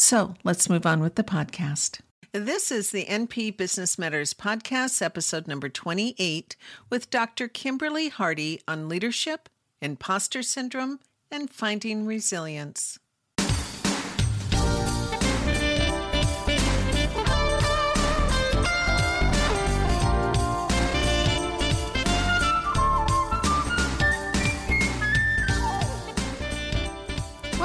So let's move on with the podcast. This is the NP Business Matters Podcast, episode number 28, with Dr. Kimberly Hardy on leadership, imposter syndrome, and finding resilience.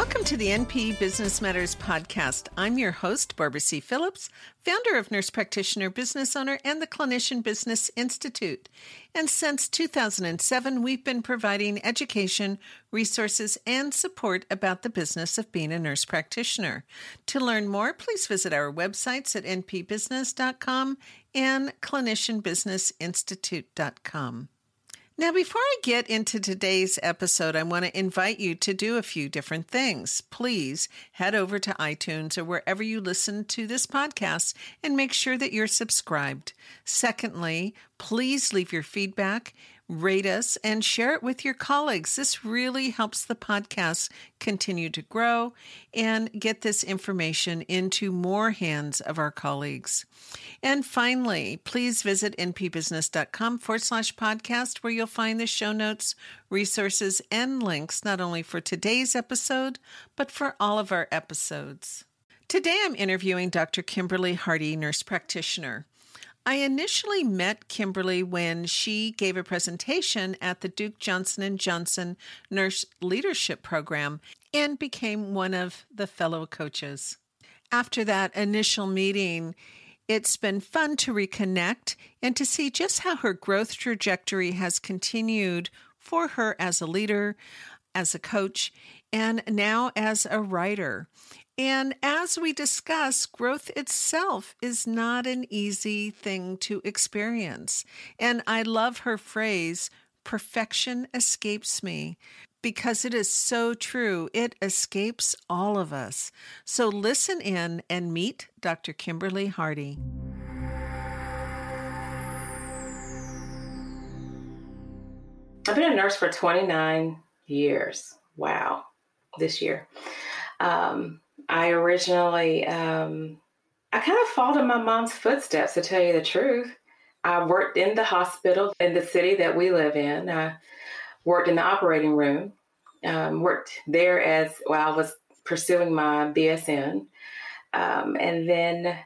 Welcome to the NP Business Matters podcast. I'm your host, Barbara C. Phillips, founder of Nurse Practitioner Business Owner and the Clinician Business Institute. And since 2007, we've been providing education, resources, and support about the business of being a nurse practitioner. To learn more, please visit our websites at npbusiness.com and clinicianbusinessinstitute.com. Now, before I get into today's episode, I want to invite you to do a few different things. Please head over to iTunes or wherever you listen to this podcast and make sure that you're subscribed. Secondly, please leave your feedback rate us, and share it with your colleagues. This really helps the podcast continue to grow and get this information into more hands of our colleagues. And finally, please visit npbusiness.com forward slash podcast, where you'll find the show notes, resources, and links not only for today's episode, but for all of our episodes. Today I'm interviewing Dr. Kimberly Hardy, nurse practitioner. I initially met Kimberly when she gave a presentation at the Duke Johnson & Johnson Nurse Leadership Program and became one of the fellow coaches. After that initial meeting, it's been fun to reconnect and to see just how her growth trajectory has continued for her as a leader, as a coach, and now as a writer. And as we discuss, growth itself is not an easy thing to experience. And I love her phrase, perfection escapes me, because it is so true. It escapes all of us. So listen in and meet Dr. Kimberly Hardy. I've been a nurse for 29 years. Wow, this year. Um, I originally, um, I kind of followed in my mom's footsteps, to tell you the truth. I worked in the hospital in the city that we live in. I worked in the operating room, um, worked there as while I was pursuing my BSN. Um, and then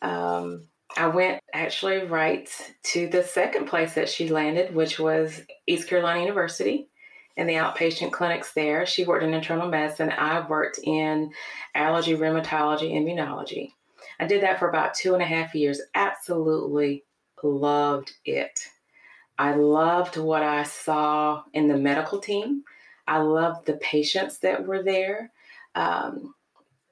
um, I went actually right to the second place that she landed, which was East Carolina University in the outpatient clinics there. She worked in internal medicine. I worked in allergy, rheumatology, immunology. I did that for about two and a half years. Absolutely loved it. I loved what I saw in the medical team. I loved the patients that were there. Um,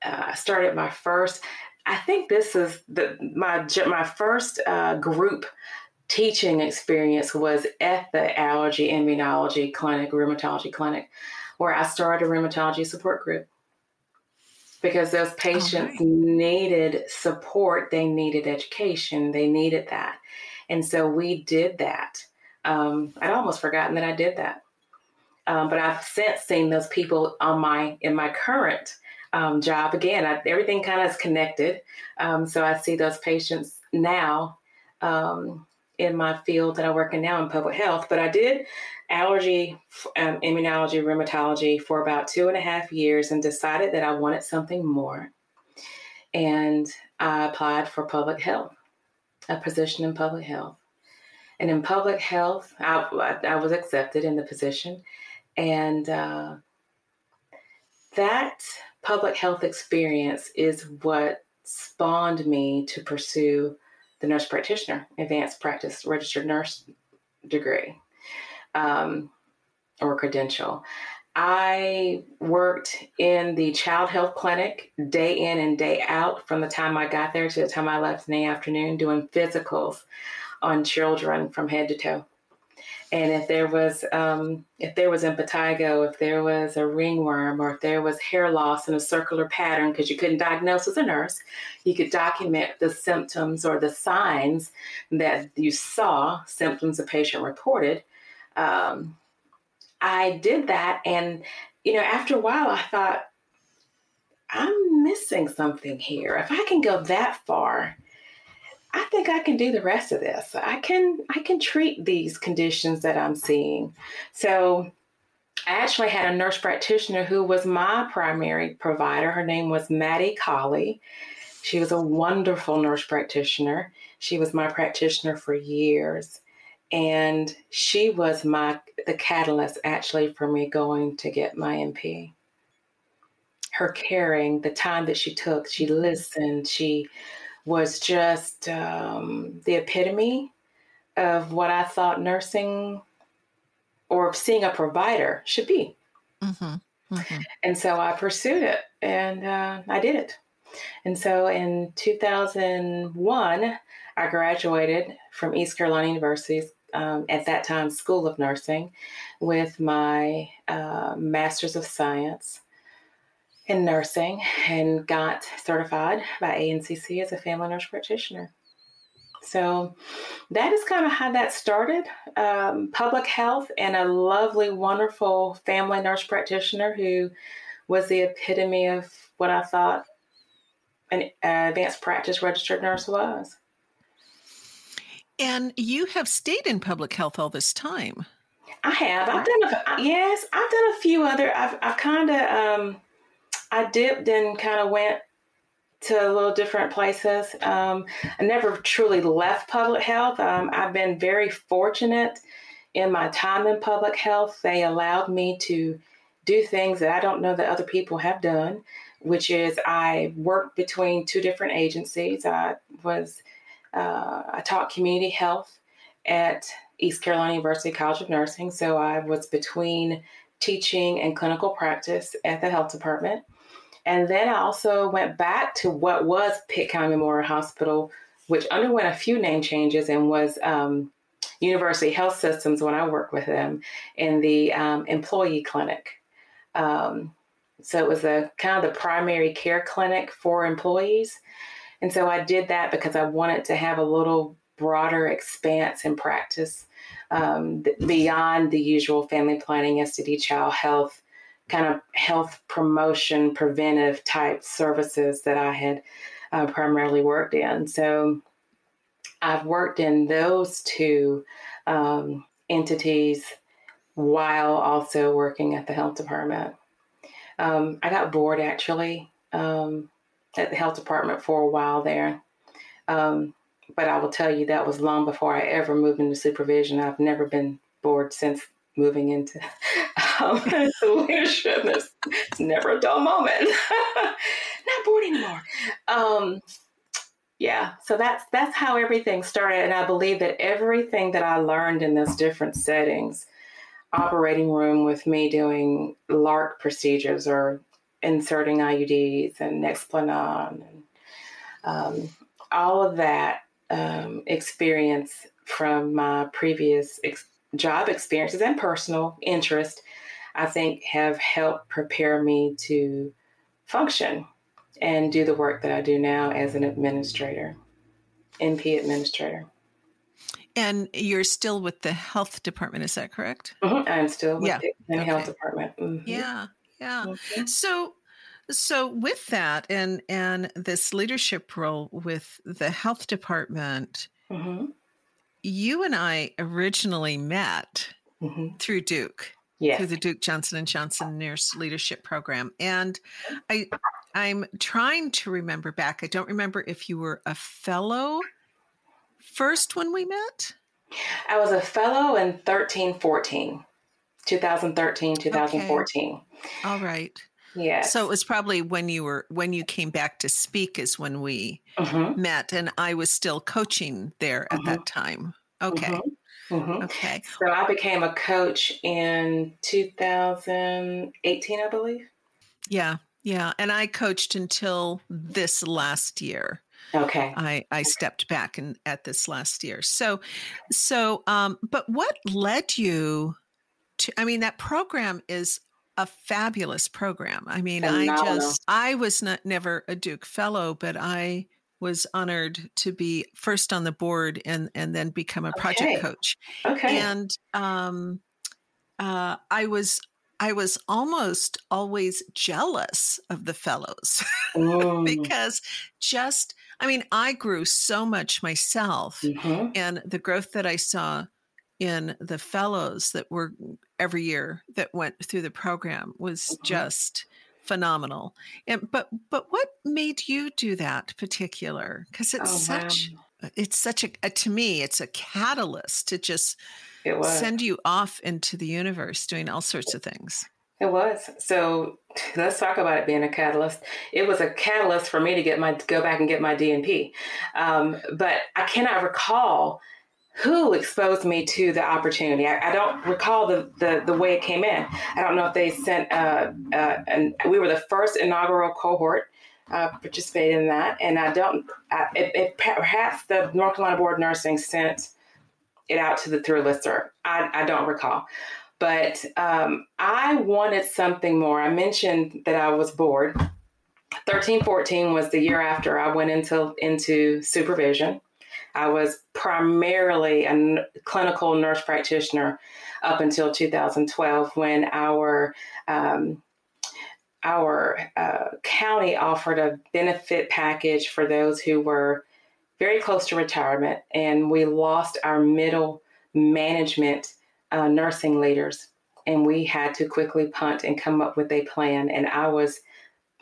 uh, I started my first. I think this is the my my first uh, group teaching experience was at the allergy immunology clinic, rheumatology clinic, where I started a rheumatology support group because those patients right. needed support, they needed education, they needed that. And so we did that. Um, I'd almost forgotten that I did that. Um, but I've since seen those people on my in my current um, job again. I, everything kind of is connected, um, so I see those patients now um, in my field that I work in now in public health, but I did allergy, um, immunology, rheumatology for about two and a half years and decided that I wanted something more. And I applied for public health, a position in public health. And in public health, I, I was accepted in the position. And uh, that public health experience is what spawned me to pursue the nurse practitioner, advanced practice registered nurse degree um, or credential. I worked in the child health clinic day in and day out from the time I got there to the time I left in the afternoon doing physicals on children from head to toe. And if there was um, if there was impetigo, if there was a ringworm, or if there was hair loss in a circular pattern, because you couldn't diagnose as a nurse, you could document the symptoms or the signs that you saw, symptoms the patient reported. Um, I did that, and you know, after a while, I thought I'm missing something here. If I can go that far, I think I can do the rest of this. I can I can treat these conditions that I'm seeing. So I actually had a nurse practitioner who was my primary provider. Her name was Maddie Colley. She was a wonderful nurse practitioner. She was my practitioner for years. And she was my the catalyst actually for me going to get my NP Her caring, the time that she took, she listened, she was just um, the epitome of what I thought nursing or seeing a provider should be. Mm-hmm. Mm-hmm. And so I pursued it and uh, I did it. And so in 2001, I graduated from East Carolina University's, um, at that time, School of Nursing, with my uh, Master's of Science in nursing and got certified by ANCC as a family nurse practitioner. So that is kind of how that started. Um, public health and a lovely, wonderful family nurse practitioner who was the epitome of what I thought an uh, advanced practice registered nurse was. And you have stayed in public health all this time. I have. I've done a, yes. I've done a few other. I've I've kind of um, I dipped and kind of went to a little different places. Um, I never truly left public health. Um, I've been very fortunate in my time in public health. They allowed me to do things that I don't know that other people have done, which is I worked between two different agencies. I was uh, I taught community health at East Carolina University College of Nursing, so I was between teaching and clinical practice at the health department. And then I also went back to what was Pitt County Memorial Hospital, which underwent a few name changes and was um, University Health Systems when I worked with them in the um, employee clinic. Um, so it was a kind of the primary care clinic for employees. And so I did that because I wanted to have a little broader expanse in practice um, beyond the usual family planning, STD, child health, kind of health promotion, preventive type services that I had uh, primarily worked in. So I've worked in those two um, entities while also working at the health department. Um, I got bored actually um, at the health department for a while there. Um, but I will tell you that was long before I ever moved into supervision. I've never been bored since moving into um, leadership. There's never a dull moment. Not bored anymore. Um, yeah, so that's that's how everything started, and I believe that everything that I learned in those different settings, operating room with me doing LARC procedures or inserting IUDs and Nexplanon and um, all of that um, experience from my previous ex- job experiences and personal interest, I think have helped prepare me to function and do the work that I do now as an administrator, NP administrator. And you're still with the health department, is that correct? Mm-hmm. I'm still with yeah. the okay. health department. Mm-hmm. Yeah, yeah. Mm-hmm. So, so with that and and this leadership role with the health department, mm-hmm you and I originally met mm-hmm. through Duke. Through the Duke Johnson and Johnson Nurse Leadership Program, and I, I'm trying to remember back. I don't remember if you were a fellow first when we met. I was a fellow in 13, 14, 2013, 2014. Okay. All right. Yeah. So it was probably when you were when you came back to speak is when we mm-hmm. met, and I was still coaching there at mm-hmm. that time. Okay. Mm-hmm. Mm-hmm. Okay. So I became a coach in 2018, I believe. Yeah. Yeah. And I coached until this last year. Okay. I, I stepped back and at this last year. So, so, um, but what led you to, I mean, that program is a fabulous program. I mean, Phenomenal. I just, I was not never a Duke fellow, but I was honored to be first on the board and, and then become a project okay. coach. Okay. And, um, uh, I was I was almost always jealous of the fellows mm. because just, I mean, I grew so much myself, mm-hmm. and the growth that I saw in the fellows that were every year that went through the program was mm-hmm. just phenomenal. And but but what made you do that particular? Because it's oh, such wow. it's such a, to me it's a catalyst to just send you off into the universe doing all sorts of things. It was. So let's talk about it being a catalyst. It was a catalyst for me to get my go back and get my DNP. Um, but I cannot recall who exposed me to the opportunity. I, I, don't recall the, the, the way it came in. I don't know if they sent, uh, uh, and we were the first inaugural cohort uh, participated in that, and I don't. I, it, it, perhaps the North Carolina Board of Nursing sent it out to the through lister. I, I don't recall. But um, I wanted something more. I mentioned that I was bored. 13, 14 was the year after I went into, into supervision. I was primarily a clinical nurse practitioner up until 2012 when our um, our uh, county offered a benefit package for those who were very close to retirement, and we lost our middle management uh, nursing leaders, and we had to quickly punt and come up with a plan. And I was,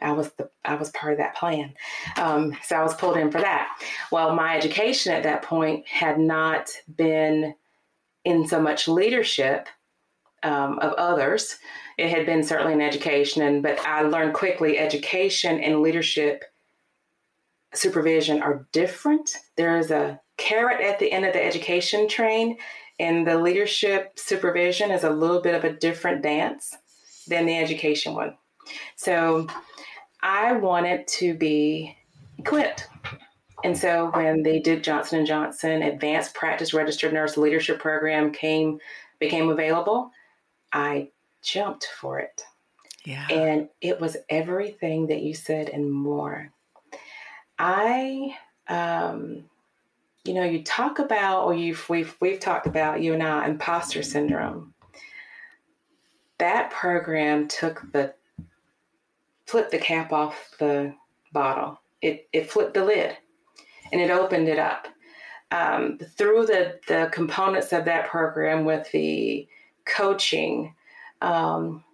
I was the, I was part of that plan. Um, so I was pulled in for that. Well, my education at that point had not been in so much leadership um, of others. It had been certainly in education, and but I learned quickly education and leadership supervision are different. There is a carrot at the end of the education train, and the leadership supervision is a little bit of a different dance than the education one. So I wanted to be equipped. And so when the Duke Johnson and Johnson Advanced Practice Registered Nurse Leadership Program came became available, I jumped for it. Yeah. And it was everything that you said and more. I um, you know, you talk about, or you've we've we've talked about you and I imposter syndrome. That program took the flipped the cap off the bottle. It it flipped the lid, and it opened it up. Um, through the the components of that program with the coaching um,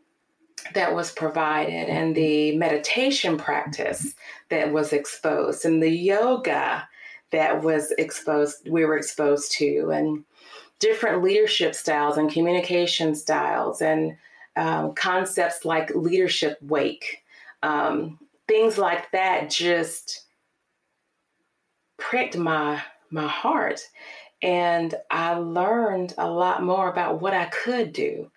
that was provided and the meditation practice that was exposed and the yoga that was exposed we were exposed to and different leadership styles and communication styles and um, concepts like leadership wake um, things like that just pricked my my heart and i learned a lot more about what i could do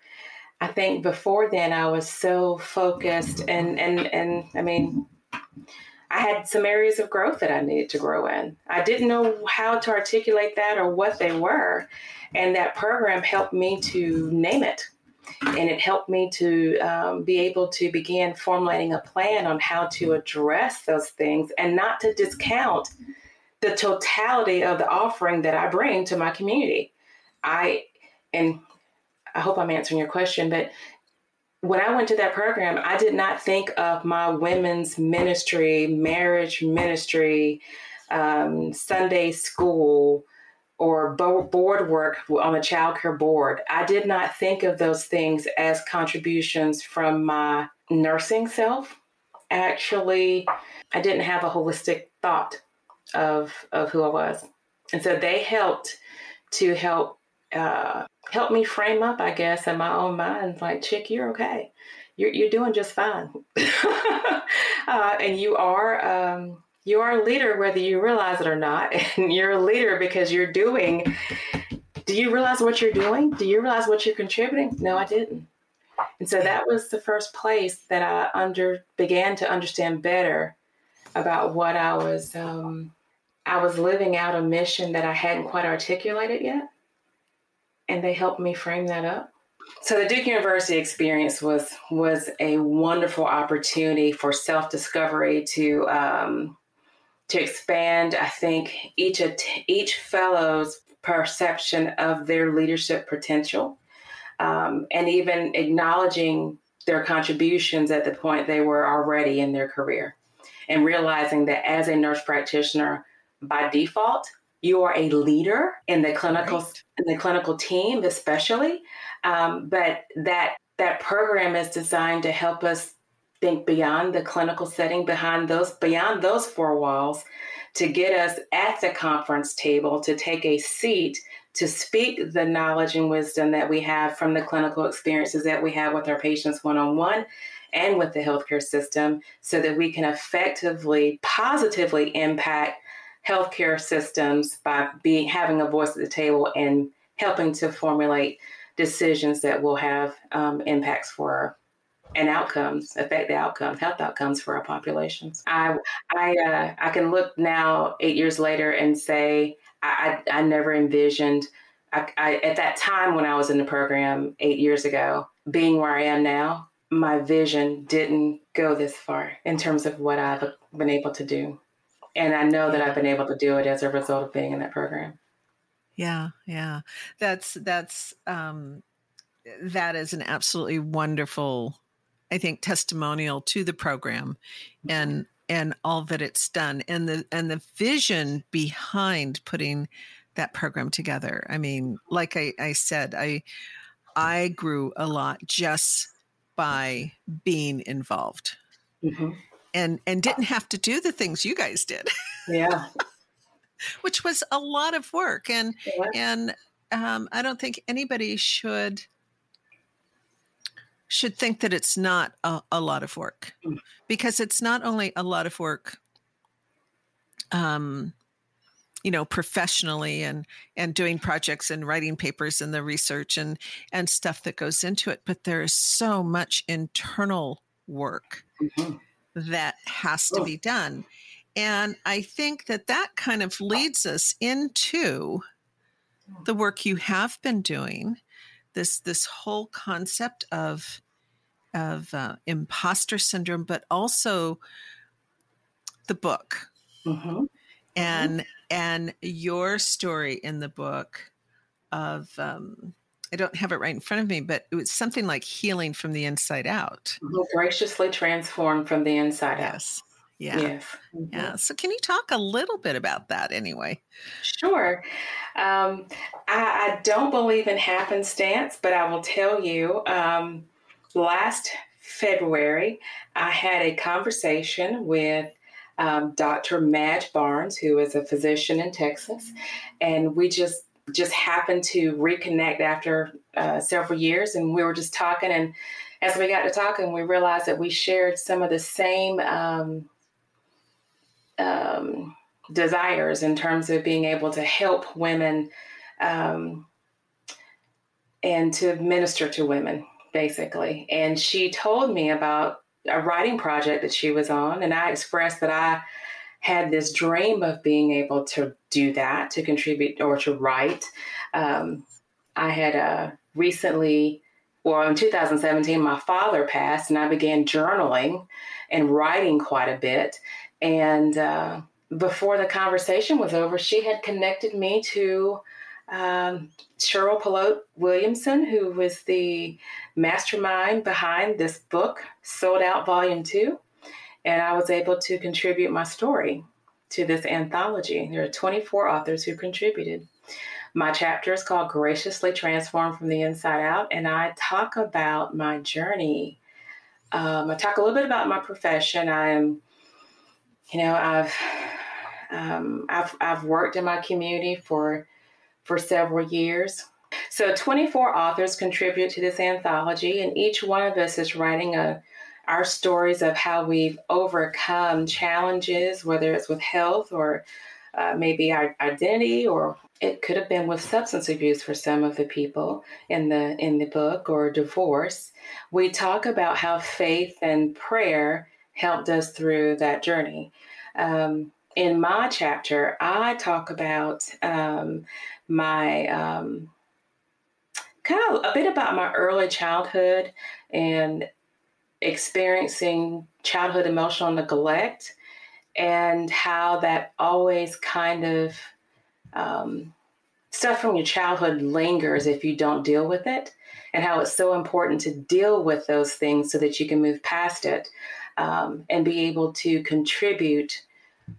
i think before then i was so focused and and and i mean I had some areas of growth that I needed to grow in. I didn't know how to articulate that or what they were. And that program helped me to name it. And it helped me to um, be able to begin formulating a plan on how to address those things and not to discount the totality of the offering that I bring to my community. I, and I hope I'm answering your question, but when I went to that program, I did not think of my women's ministry, marriage ministry, um, Sunday school, or board work on the child care board. I did not think of those things as contributions from my nursing self actually I didn't have a holistic thought of of who I was, and so they helped to help uh, help me frame up, I guess, in my own mind, like, chick, you're okay. You're you're doing just fine, uh, and you are. Um, you are a leader whether you realize it or not. And you're a leader because you're doing. Do you realize what you're doing? Do you realize what you're contributing? No i didn't. And so that was the first place that I under began to understand better about what I was um, I was living out a mission that I hadn't quite articulated yet, and they helped me frame that up. So the Duke University experience was was a wonderful opportunity for self discovery to um, to expand. I think each each fellow's perception of their leadership potential um, and even acknowledging their contributions at the point they were already in their career and realizing that as a nurse practitioner by default you are a leader in the clinical right. in the clinical team especially um, but that that program is designed to help us think beyond the clinical setting behind those beyond those four walls to get us at the conference table to take a seat to speak the knowledge and wisdom that we have from the clinical experiences that we have with our patients one on one and with the healthcare system so that we can effectively, positively impact healthcare systems by being having a voice at the table and helping to formulate decisions that will have um, impacts for and outcomes affect the outcomes health outcomes for our populations i i uh, i can look now eight years later and say I, I, never envisioned. I, I, at that time when I was in the program eight years ago, being where I am now, my vision didn't go this far in terms of what I've been able to do. And I know that I've been able to do it as a result of being in that program. Yeah, yeah. That's that's um that is an absolutely wonderful I think testimonial to the program and and all that it's done and the and the vision behind putting that program together i mean like i, I said i i grew a lot just by being involved mm-hmm. and and didn't have to do the things you guys did yeah which was a lot of work and yeah. and um, i don't think anybody should should think that it's not a, a lot of work mm. because it's not only a lot of work um you know professionally and and doing projects and writing papers and the research and and stuff that goes into it but there is so much internal work mm-hmm. that has to oh. be done and i think that that kind of leads us into the work you have been doing this this whole concept of of uh, imposter syndrome, but also the book mm-hmm. mm-hmm. and mm-hmm. and your story in the book of um, I don't have it right in front of me, but it was something like healing from the inside out. Graciously transformed from the inside yes. out. Yeah. Yes. Mm-hmm. Yeah. So, can you talk a little bit about that anyway? Sure. Um, I, I, don't believe in happenstance, but I will tell you um, last February, I had a conversation with um, Dr. Madge Barnes, who is a physician in Texas, and we just just happened to reconnect after uh, several years, and we were just talking. And as we got to talking, we realized that we shared some of the same um, um, desires in terms of being able to help women um, and to minister to women basically. And she told me about a writing project that she was on, and I expressed that I had this dream of being able to do that, to contribute or to write. Um, I had uh, recently, well, in 2017, my father passed, and I began journaling and writing quite a bit. And uh, before the conversation was over, she had connected me to um, Cheryl Polote Williamson, who was the mastermind behind this book, Sold Out Volume 2. And I was able to contribute my story to this anthology. There are 24 authors who contributed. My chapter is called Graciously Transformed from the Inside Out, and I talk about my journey Um, I talk a little bit about my profession. I am, you know, I've um, I've I've worked in my community for for several years. So 24 authors contribute to this anthology, and each one of us is writing a our stories of how we've overcome challenges, whether it's with health or uh, maybe our identity, or it could have been with substance abuse for some of the people in the in the book, or divorce. We talk about how faith and prayer helped us through that journey. Um, in my chapter, I talk about um, my um, kind of a bit about my early childhood and experiencing childhood emotional neglect and how that always kind of um, stuff from your childhood lingers if you don't deal with it and how it's so important to deal with those things so that you can move past it um, and be able to contribute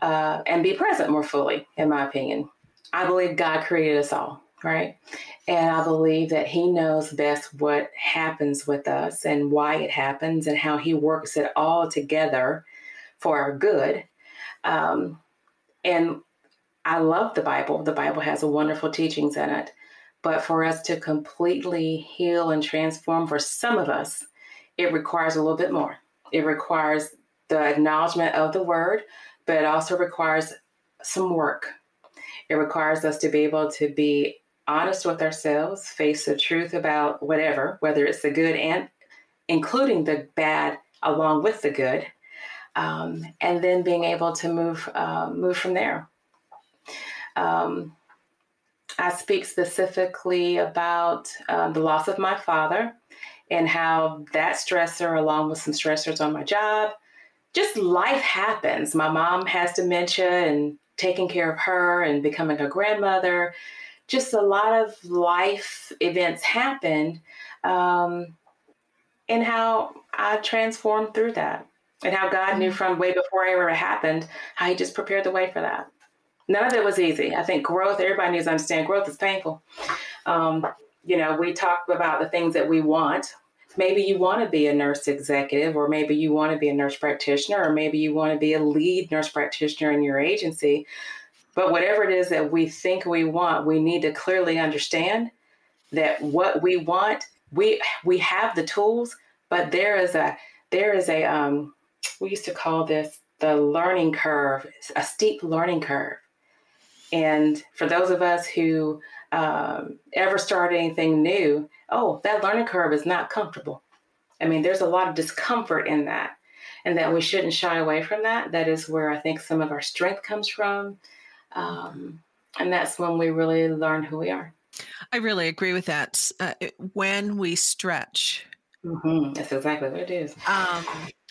uh, and be present more fully in my opinion i believe god created us all right and I believe that He knows best what happens with us and why it happens and how He works it all together for our good. Um, and I love the Bible. The Bible has wonderful teachings in it. But for us to completely heal and transform for some of us, it requires a little bit more. It requires the acknowledgement of the word, but it also requires some work. It requires us to be able to be honest with ourselves, face the truth about whatever, whether it's the good and including the bad along with the good, um, and then being able to move uh, move from there. Um, I speak specifically about uh, the loss of my father and how that stressor, along with some stressors on my job, just life happens. My mom has dementia and taking care of her and becoming a grandmother just a lot of life events happened um, and how I transformed through that and how God knew mm-hmm. from way before it ever happened how He just prepared the way for that. None of it was easy. I think growth, everybody needs to understand growth is painful. Um, you know, we talk about the things that we want. Maybe you want to be a nurse executive, or maybe you want to be a nurse practitioner, or maybe you want to be a lead nurse practitioner in your agency. But whatever it is that we think we want, we need to clearly understand that what we want, we we have the tools, but there is a there is a um, we used to call this the learning curve, a steep learning curve. And for those of us who um, ever start anything new, oh, that learning curve is not comfortable. I mean, there's a lot of discomfort in that, and that we shouldn't shy away from that. That is where I think some of our strength comes from. Um, and that's when we really learn who we are. I really agree with that. Uh, when we stretch, mm-hmm. that's exactly what it is. Um,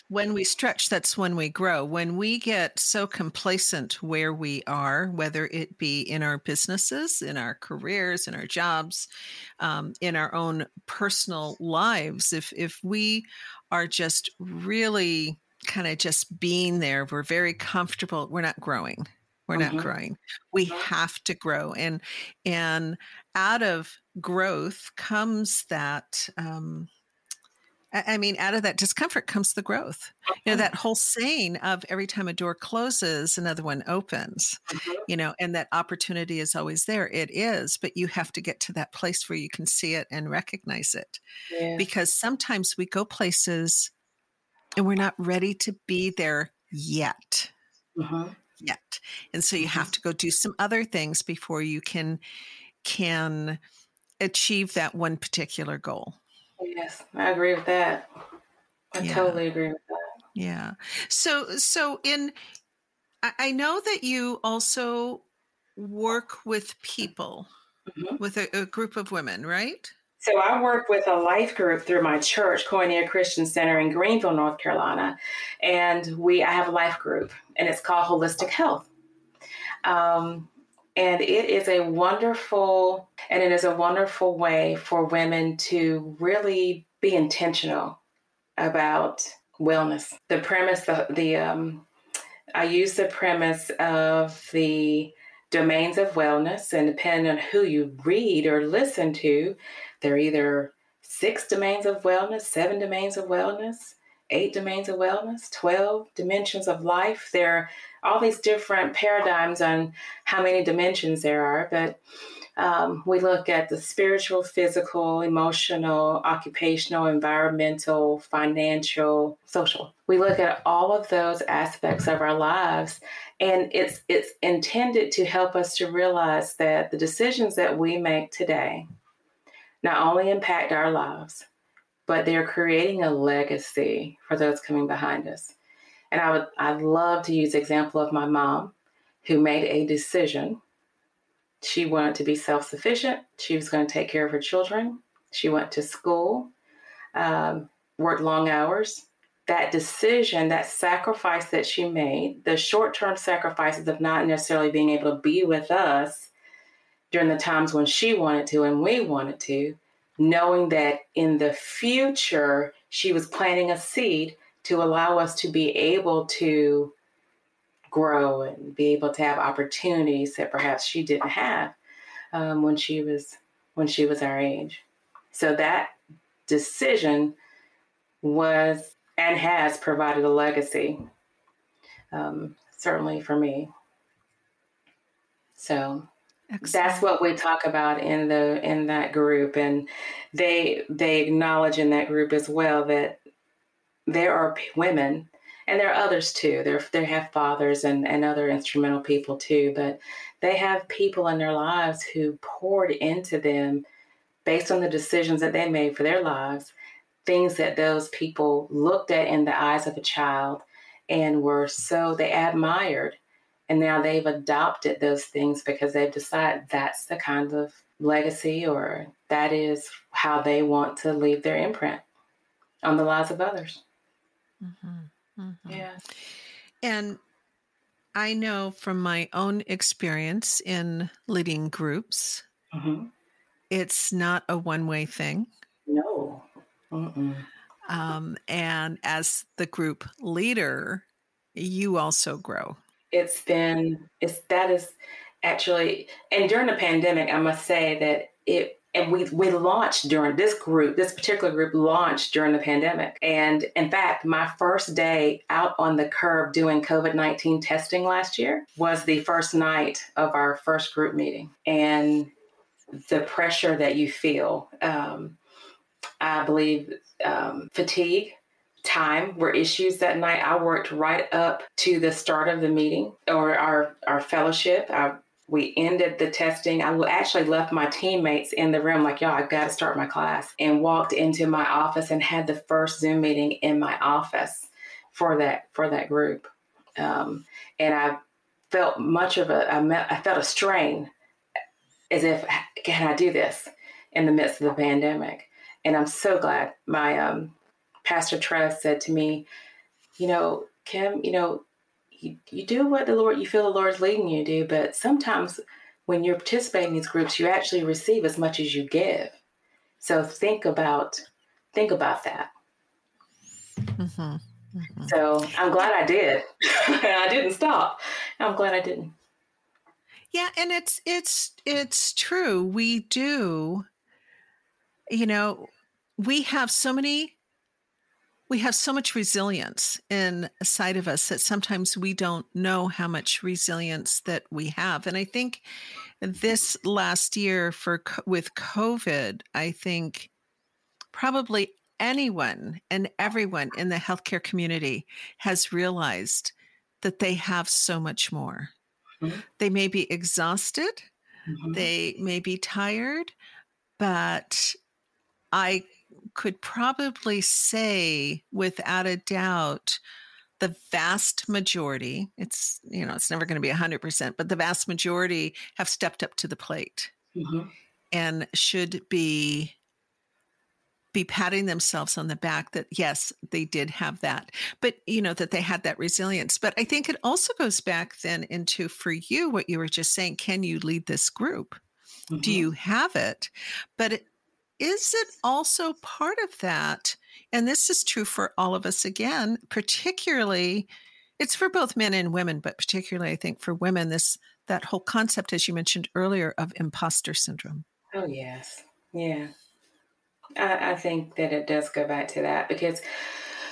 when we stretch, that's when we grow. When we get so complacent where we are, whether it be in our businesses, in our careers, in our jobs, um, in our own personal lives, if if we are just really kind of just being there, we're very comfortable. We're not growing we're not mm-hmm. growing we have to grow and and out of growth comes that um I mean, out of that discomfort comes the growth. You know, that whole saying of every time a door closes, another one opens, mm-hmm. you know, and that opportunity is always there. It is, but you have to get to that place where you can see it and recognize it. Yeah. Because sometimes we go places and we're not ready to be there yet. Mm-hmm yet and so you have mm-hmm. to go do some other things before you can can achieve that one particular goal yes i agree with that i yeah. totally agree with that yeah so so in i know that you also work with people mm-hmm. with a, a group of women right so I work with a life group through my church, Koinonia Christian Center in Greenville, North Carolina, and we I have a life group, and it's called Holistic Health. Um, and it is a wonderful and it is a wonderful way for women to really be intentional about wellness. The premise, the, the um, I use the premise of the domains of wellness, and depending on who you read or listen to, there are either six domains of wellness, seven domains of wellness. eight domains of wellness, 12 dimensions of life. There are all these different paradigms on how many dimensions there are, but um, we look at the spiritual, physical, emotional, occupational, environmental, financial, social. We look at all of those aspects of our lives, and it's it's intended to help us to realize that the decisions that we make today not only impact our lives, but they're creating a legacy for those coming behind us. And I would I'd love to use example of my mom, who made a decision she wanted to be self sufficient. She was going to take care of her children. She went to school, um, worked long hours. That decision, that sacrifice that she made, the short term sacrifices of not necessarily being able to be with us during the times when she wanted to and we wanted to, knowing that in the future she was planting a seed to allow us to be able to grow and be able to have opportunities that perhaps she didn't have um, when she was when she was our age. So that decision was and has provided a legacy, um, certainly for me. So Excellent. that's what we talk about in the in that group, and they they acknowledge in that group as well that there are women and there are others too. They they have fathers and and other instrumental people too, but they have people in their lives who poured into them based on the decisions that they made for their lives, things that those people looked at in the eyes of a child and were so they admired and now they've adopted those things because they've decided that's the kind of legacy or that is how they want to leave their imprint on the lives of others. Mm-hmm. Mm-hmm. Yeah. And I know from my own experience in leading groups, mm-hmm. it's not a one way thing. No. Um, and as the group leader, you also grow. It's been, it's that is actually, and during the pandemic, I must say that it and we we launched during this group this particular group launched during the pandemic. And in fact my first day out on the curb doing covid-19 testing last year was the first night of our first group meeting. And the pressure that you feel um, i believe um, fatigue time were issues that night. I worked right up to the start of the meeting or our our fellowship we ended the testing. I actually left my teammates in the room, like, y'all, I got to start my class, and walked into my office and had the first Zoom meeting in my office for that for that group. Um, and I felt much of a, I, met, I felt a strain, as if, can I do this in the midst of the pandemic? And I'm so glad my um, pastor Tress said to me, you know, Kim, you know, you, you do what the Lord, you feel the Lord's leading you to do, but sometimes when you're participating in these groups, you actually receive as much as you give. So think about, think about that. Mm-hmm. Mm-hmm. So I'm glad I did. I didn't stop. I'm glad I didn't. Yeah, and it's it's it's true. We do. You know, we have so many we have so much resilience inside of us that sometimes we don't know how much resilience that we have and i think this last year for with covid i think probably anyone and everyone in the healthcare community has realized that they have so much more mm-hmm. they may be exhausted mm-hmm. they may be tired but i could probably say without a doubt the vast majority it's you know it's never going to be 100% but the vast majority have stepped up to the plate mm-hmm. and should be be patting themselves on the back that yes they did have that but you know that they had that resilience but i think it also goes back then into for you what you were just saying can you lead this group mm-hmm. do you have it but it, is it also part of that? And this is true for all of us again, particularly it's for both men and women, but particularly I think for women, this that whole concept, as you mentioned earlier, of imposter syndrome. Oh yes. Yeah. I, I think that it does go back to that because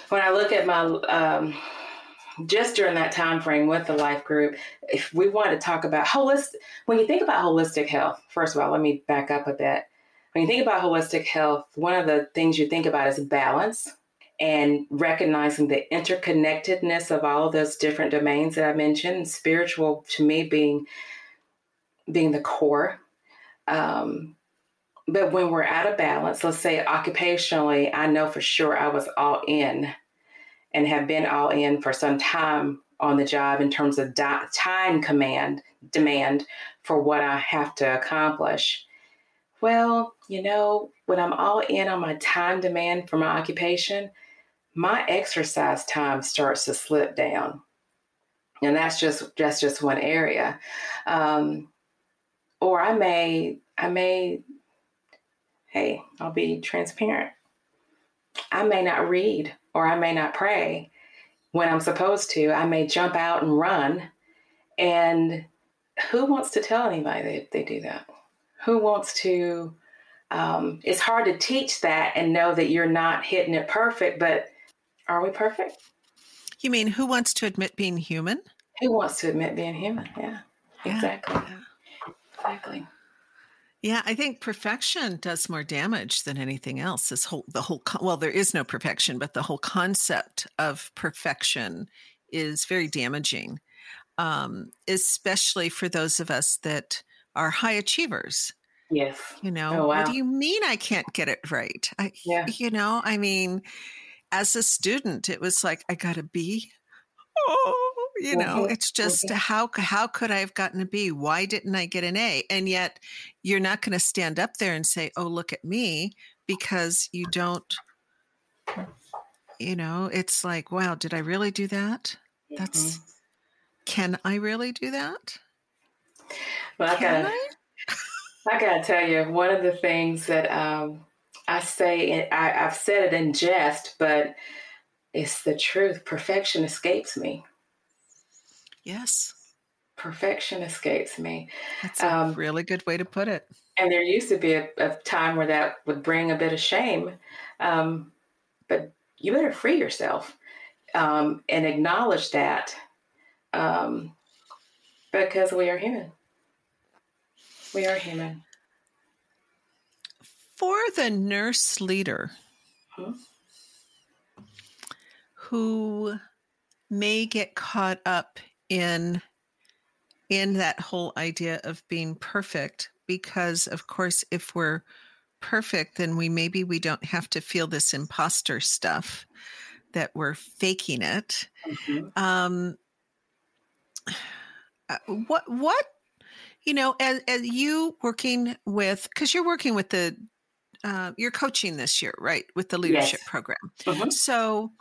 when I look at my um, just during that time frame with the life group, if we want to talk about holistic, when you think about holistic health, first of all, let me back up a bit. When you think about holistic health, one of the things you think about is balance and recognizing the interconnectedness of all of those different domains that I mentioned. Spiritual, to me, being being the core. Um, but when we're out of balance, let's say occupationally, I know for sure I was all in and have been all in for some time on the job in terms of di- time command demand for what I have to accomplish. Well, you know, when I'm all in on my time demand for my occupation, my exercise time starts to slip down. And that's just that's just one area. Um, or I may I may hey, I'll be transparent. I may not read or I may not pray when I'm supposed to. I may jump out and run. And who wants to tell anybody that they do that? Who wants to? Um, it's hard to teach that and know that you're not hitting it perfect, but are we perfect? You mean who wants to admit being human? Who wants to admit being human? Yeah, yeah exactly. Yeah. Exactly. Yeah, I think perfection does more damage than anything else. This whole, the whole, well, there is no perfection, but the whole concept of perfection is very damaging, um, especially for those of us that are high achievers. Yes. You know, oh, wow. what do you mean I can't get it right? I, yeah. You know, I mean, as a student, it was like, I got a B. Oh, you know mm-hmm. it's just mm-hmm. how how could i have gotten a b why didn't i get an a and yet you're not going to stand up there and say oh look at me because you don't you know it's like wow did i really do that that's mm-hmm. can i really do that well can i gotta, I? I gotta tell you one of the things that um, i say I, i've said it in jest but it's the truth perfection escapes me Yes. Perfection escapes me. That's a um, really good way to put it. And there used to be a, a time where that would bring a bit of shame. Um, but you better free yourself um, and acknowledge that um, because we are human. We are human. For the nurse leader hmm? who may get caught up in in that whole idea of being perfect because of course if we're perfect then we maybe we don't have to feel this imposter stuff that we're faking it mm-hmm. um uh, what what you know as, as you working with because you're working with the uh, you're coaching this year right with the leadership yes. program mm-hmm. so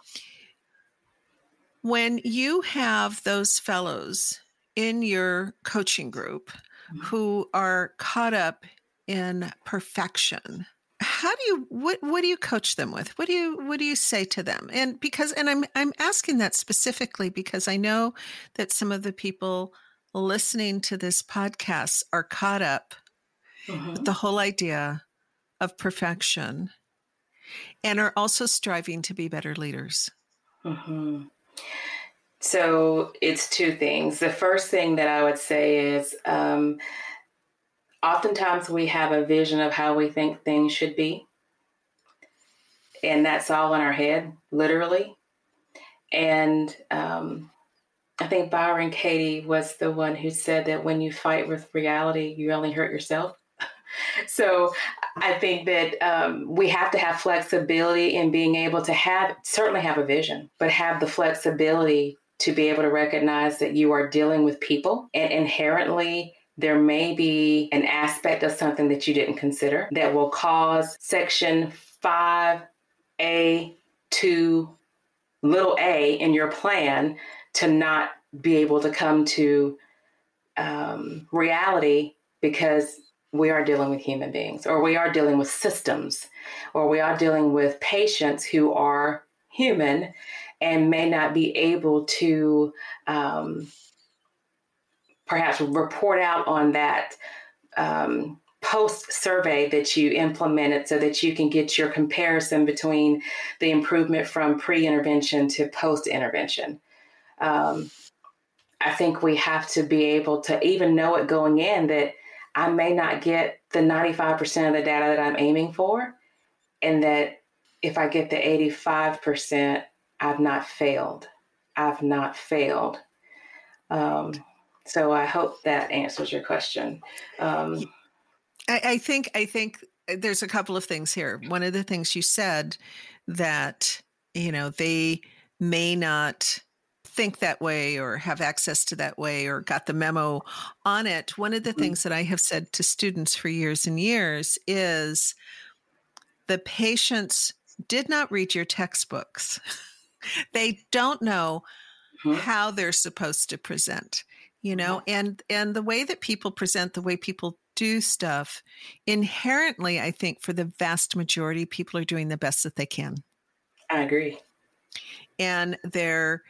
when you have those fellows in your coaching group mm-hmm. who are caught up in perfection, how do you what what do you coach them with? What do you what do you say to them? And because and I'm I'm asking that specifically because I know that some of the people listening to this podcast are caught up mm-hmm. with the whole idea of perfection and are also striving to be better leaders. Mm-hmm. So it's two things. The first thing that I would say is um, oftentimes we have a vision of how we think things should be. And that's all in our head, literally. And um, I think Byron Katie was the one who said that when you fight with reality, you only hurt yourself. so I think that um, we have to have flexibility in being able to have certainly have a vision, but have the flexibility to be able to recognize that you are dealing with people and inherently there may be an aspect of something that you didn't consider that will cause section 5A to little a in your plan to not be able to come to um, reality because we are dealing with human beings, or we are dealing with systems, or we are dealing with patients who are human and may not be able to um, perhaps report out on that um, post survey that you implemented so that you can get your comparison between the improvement from pre intervention to post intervention. Um, I think we have to be able to even know it going in that I may not get the 95% of the data that I'm aiming for, and that if I get the 85%, I've not failed. I've not failed. Um, so I hope that answers your question. Um, I, I think I think there's a couple of things here. One of the things you said that you know they may not think that way or have access to that way or got the memo on it. One of the mm-hmm. things that I have said to students for years and years is the patients did not read your textbooks. they don't know mm-hmm. how they're supposed to present you know mm-hmm. and and the way that people present the way people do stuff inherently i think for the vast majority people are doing the best that they can i agree and they're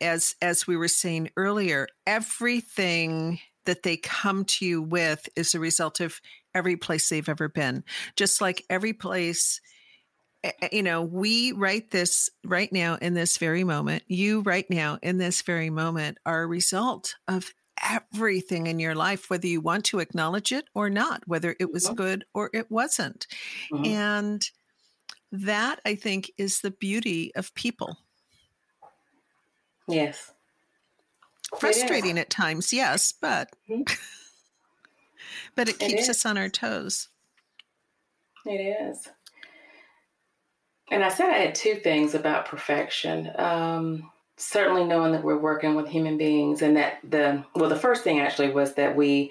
as as we were saying earlier everything that they come to you with is a result of every place they've ever been just like every place you know, we write this right now in this very moment. You right now in this very moment are a result of everything in your life, whether you want to acknowledge it or not, whether it was good or it wasn't. Mm-hmm. And that I think is the beauty of people. Yes. Frustrating at times, yes, but mm-hmm. but it keeps it us on our toes. It is. And I said I had two things about perfection. Um, certainly knowing that we're working with human beings and that the well the first thing actually was that we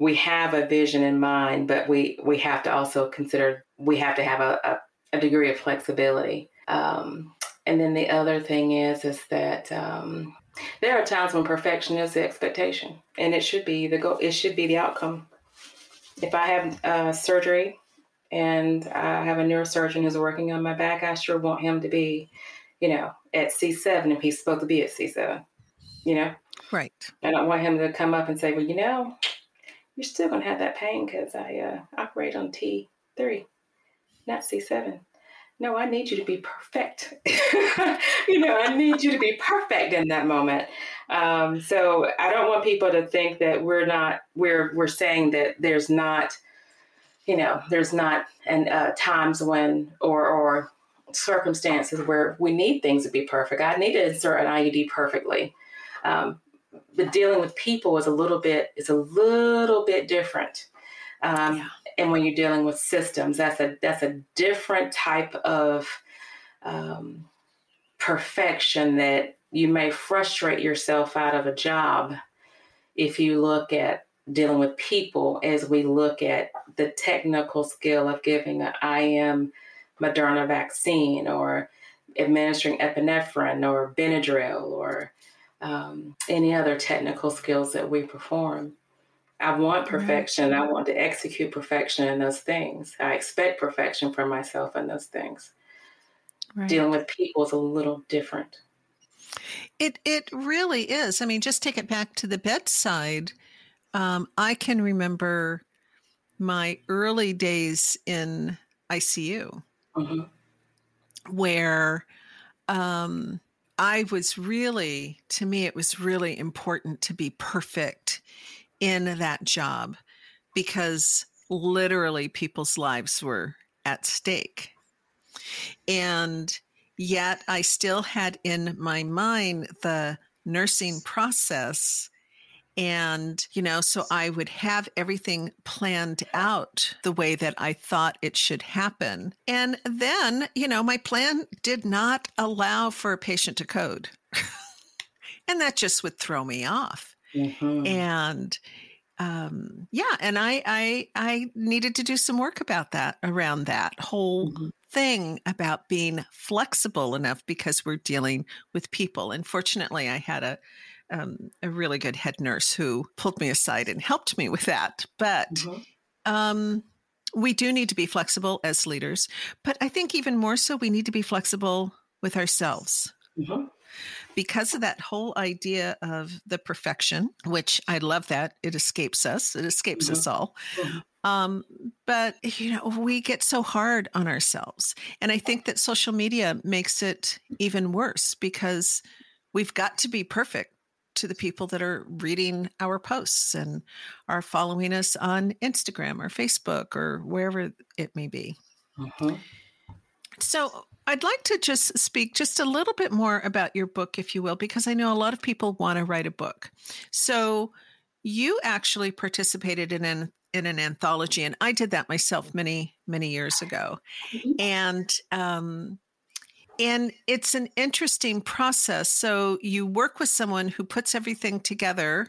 we have a vision in mind but we we have to also consider we have to have a, a, a degree of flexibility um, and then the other thing is is that um, there are times when perfection is the expectation and it should be the goal it should be the outcome if i have uh, surgery and I have a neurosurgeon who's working on my back. I sure want him to be, you know, at C7 if he's supposed to be at C7, you know? Right. I don't want him to come up and say, well, you know, you're still going to have that pain because I uh, operate on T3, not C7. No, I need you to be perfect. you know, I need you to be perfect in that moment. Um, so I don't want people to think that we're not, we're, we're saying that there's not you know, there's not and uh, times when or or circumstances where we need things to be perfect. I need to insert an IUD perfectly. Um, but dealing with people is a little bit is a little bit different. Um, yeah. And when you're dealing with systems, that's a that's a different type of um, perfection that you may frustrate yourself out of a job if you look at dealing with people as we look at the technical skill of giving an IM Moderna vaccine or administering epinephrine or Benadryl or um, any other technical skills that we perform. I want perfection. I want to execute perfection in those things. I expect perfection from myself in those things. Right. Dealing with people is a little different. It it really is. I mean, just take it back to the bedside um, I can remember my early days in ICU mm-hmm. where um, I was really, to me, it was really important to be perfect in that job because literally people's lives were at stake. And yet I still had in my mind the nursing process and, you know, so I would have everything planned out the way that I thought it should happen. And then, you know, my plan did not allow for a patient to code. and that just would throw me off. Mm-hmm. And, um, yeah, and I, I, I needed to do some work about that, around that whole mm-hmm thing about being flexible enough because we're dealing with people. And fortunately, I had a um, a really good head nurse who pulled me aside and helped me with that. But mm-hmm. um, we do need to be flexible as leaders. But I think even more so, we need to be flexible with ourselves. Mm-hmm. Because of that whole idea of the perfection, which I love that it escapes us, it escapes mm-hmm. us all. Mm-hmm. Um, but you know, we get so hard on ourselves. And I think that social media makes it even worse because we've got to be perfect to the people that are reading our posts and are following us on Instagram or Facebook or wherever it may be. Mm-hmm. So, I'd like to just speak just a little bit more about your book, if you will, because I know a lot of people want to write a book. So, you actually participated in an in an anthology, and I did that myself many many years ago, mm-hmm. and um, and it's an interesting process. So you work with someone who puts everything together,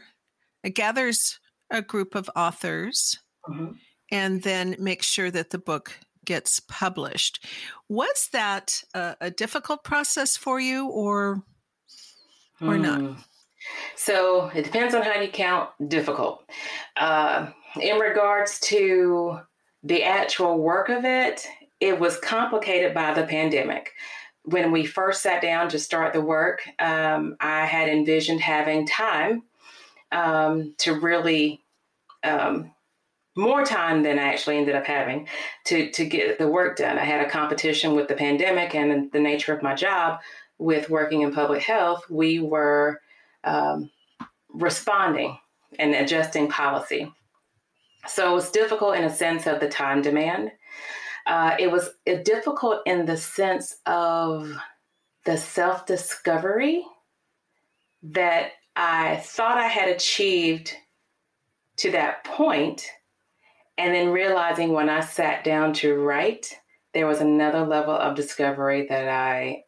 gathers a group of authors, mm-hmm. and then makes sure that the book gets published. Was that a, a difficult process for you, or or mm. not? So it depends on how you count difficult. Uh, in regards to the actual work of it, it was complicated by the pandemic. When we first sat down to start the work, um, I had envisioned having time um, to really um, more time than I actually ended up having to to get the work done. I had a competition with the pandemic and the nature of my job with working in public health. We were um, responding and adjusting policy. So it was difficult in a sense of the time demand. Uh, it was difficult in the sense of the self discovery that I thought I had achieved to that point, and then realizing when I sat down to write, there was another level of discovery that I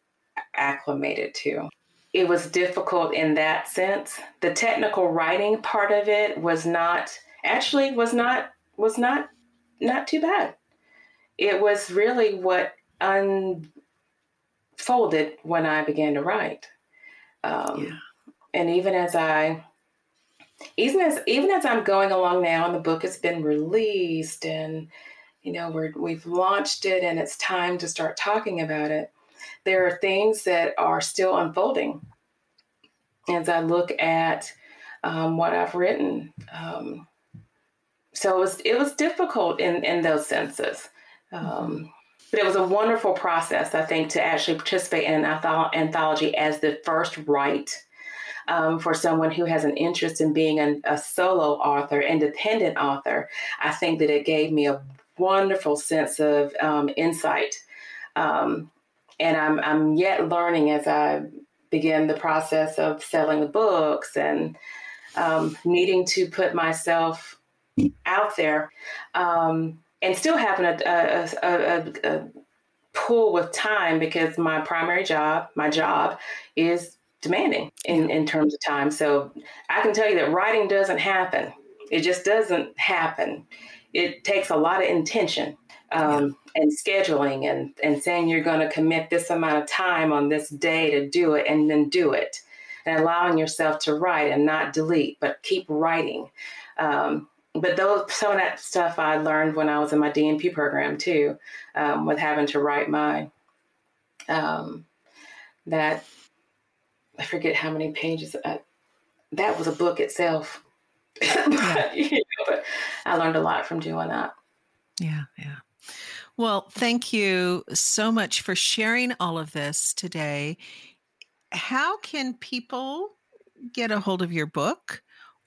acclimated to. It was difficult in that sense. The technical writing part of it was not actually was not was not not too bad. It was really what unfolded when I began to write. Um, yeah. And even as I, even as even as I'm going along now, and the book has been released, and you know we're we've launched it, and it's time to start talking about it. There are things that are still unfolding as I look at um, what I've written. Um, so it was it was difficult in in those senses. Um, but it was a wonderful process, I think, to actually participate in an anthology as the first write um, for someone who has an interest in being an, a solo author, independent author. I think that it gave me a wonderful sense of um, insight. Um, and I'm, I'm yet learning as I begin the process of selling the books and um, needing to put myself out there um, and still having a, a, a, a, pull with time because my primary job, my job is demanding in, in terms of time. So I can tell you that writing doesn't happen. It just doesn't happen. It takes a lot of intention um, yeah. and scheduling and, and saying you're going to commit this amount of time on this day to do it and then do it and allowing yourself to write and not delete, but keep writing. Um, but those some of that stuff I learned when I was in my DNP program too, um, with having to write my um, that I forget how many pages. I, that was a book itself. but, you know, but I learned a lot from doing that. Yeah, yeah. Well, thank you so much for sharing all of this today. How can people get a hold of your book?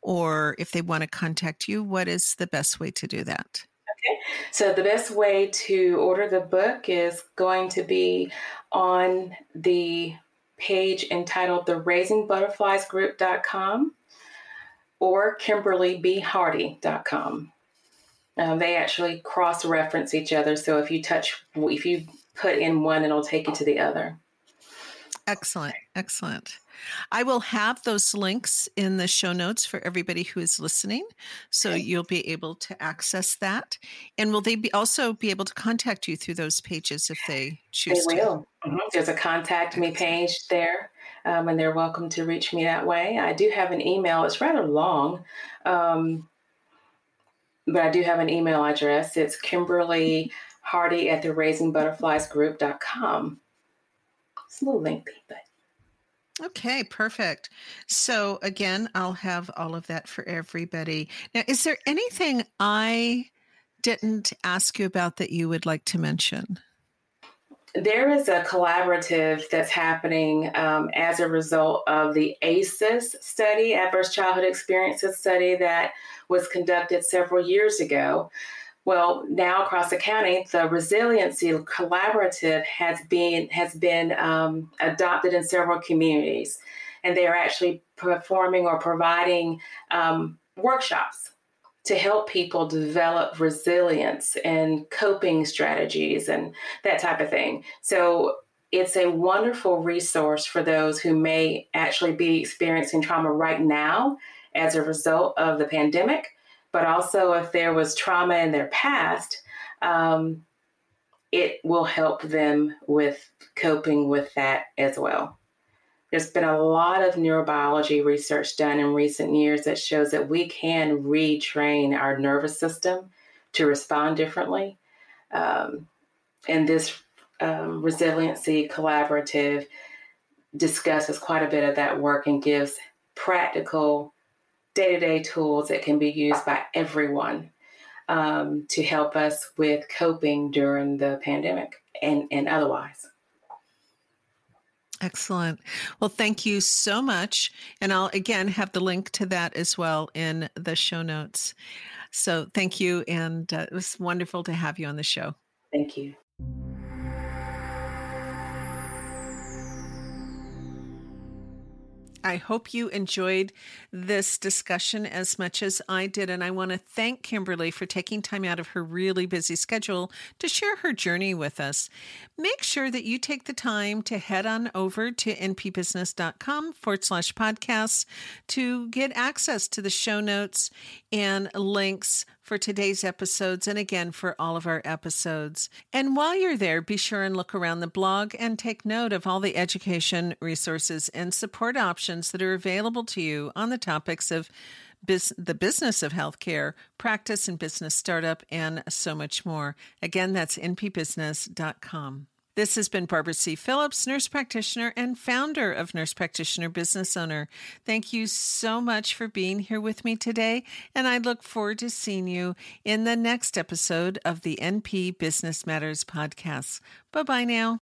or if they want to contact you, what is the best way to do that? Okay, so the best way to order the book is going to be on the page entitled the Raising Butterflies Group.com or KimberlyBHardy.com. Uh, they actually cross reference each other. So if you touch, if you put in one, it'll take you to the other. Excellent. Excellent. I will have those links in the show notes for everybody who is listening. So okay. you'll be able to access that. And will they be also be able to contact you through those pages if they choose they will. Mm-hmm. There's a contact me page there. Um, and they're welcome to reach me that way. I do have an email. It's rather long, um, but I do have an email address. It's Kimberly Hardy at the raisingbutterfliesgroup.com. It's a little lengthy, but Okay, perfect. So again, I'll have all of that for everybody. Now, is there anything I didn't ask you about that you would like to mention? There is a collaborative that's happening um, as a result of the ACEs study, Adverse Childhood Experiences study, that was conducted several years ago. Well, now across the county, the resiliency collaborative has been has been um, adopted in several communities, and they are actually performing or providing um, workshops to help people develop resilience and coping strategies and that type of thing. So it's a wonderful resource for those who may actually be experiencing trauma right now as a result of the pandemic but also if there was trauma in their past, um, it will help them with coping with that as well. There's been a lot of neurobiology research done in recent years that shows that we can retrain our nervous system to respond differently. Um, and this um, resiliency collaborative discusses quite a bit of that work and gives practical day to day tools that can be used by everyone um, to help us with coping during the pandemic and, and otherwise. Excellent. Well, thank you so much. And I'll again have the link to that as well in the show notes. So thank you. And uh, it was wonderful to have you on the show. Thank you. I hope you enjoyed this discussion as much as I did. And I want to thank Kimberly for taking time out of her really busy schedule to share her journey with us. Make sure that you take the time to head on over to npbusiness.com forward slash podcasts to get access to the show notes and links for today's episodes and again for all of our episodes. And while you're there, be sure and look around the blog and take note of all the education resources and support options that are available to you on the topics of Biz- the business of healthcare, practice and business startup, and so much more. Again, that's npbusiness.com. This has been Barbara C. Phillips, nurse practitioner and founder of Nurse Practitioner Business Owner. Thank you so much for being here with me today, and I look forward to seeing you in the next episode of the NP Business Matters podcast. Bye bye now.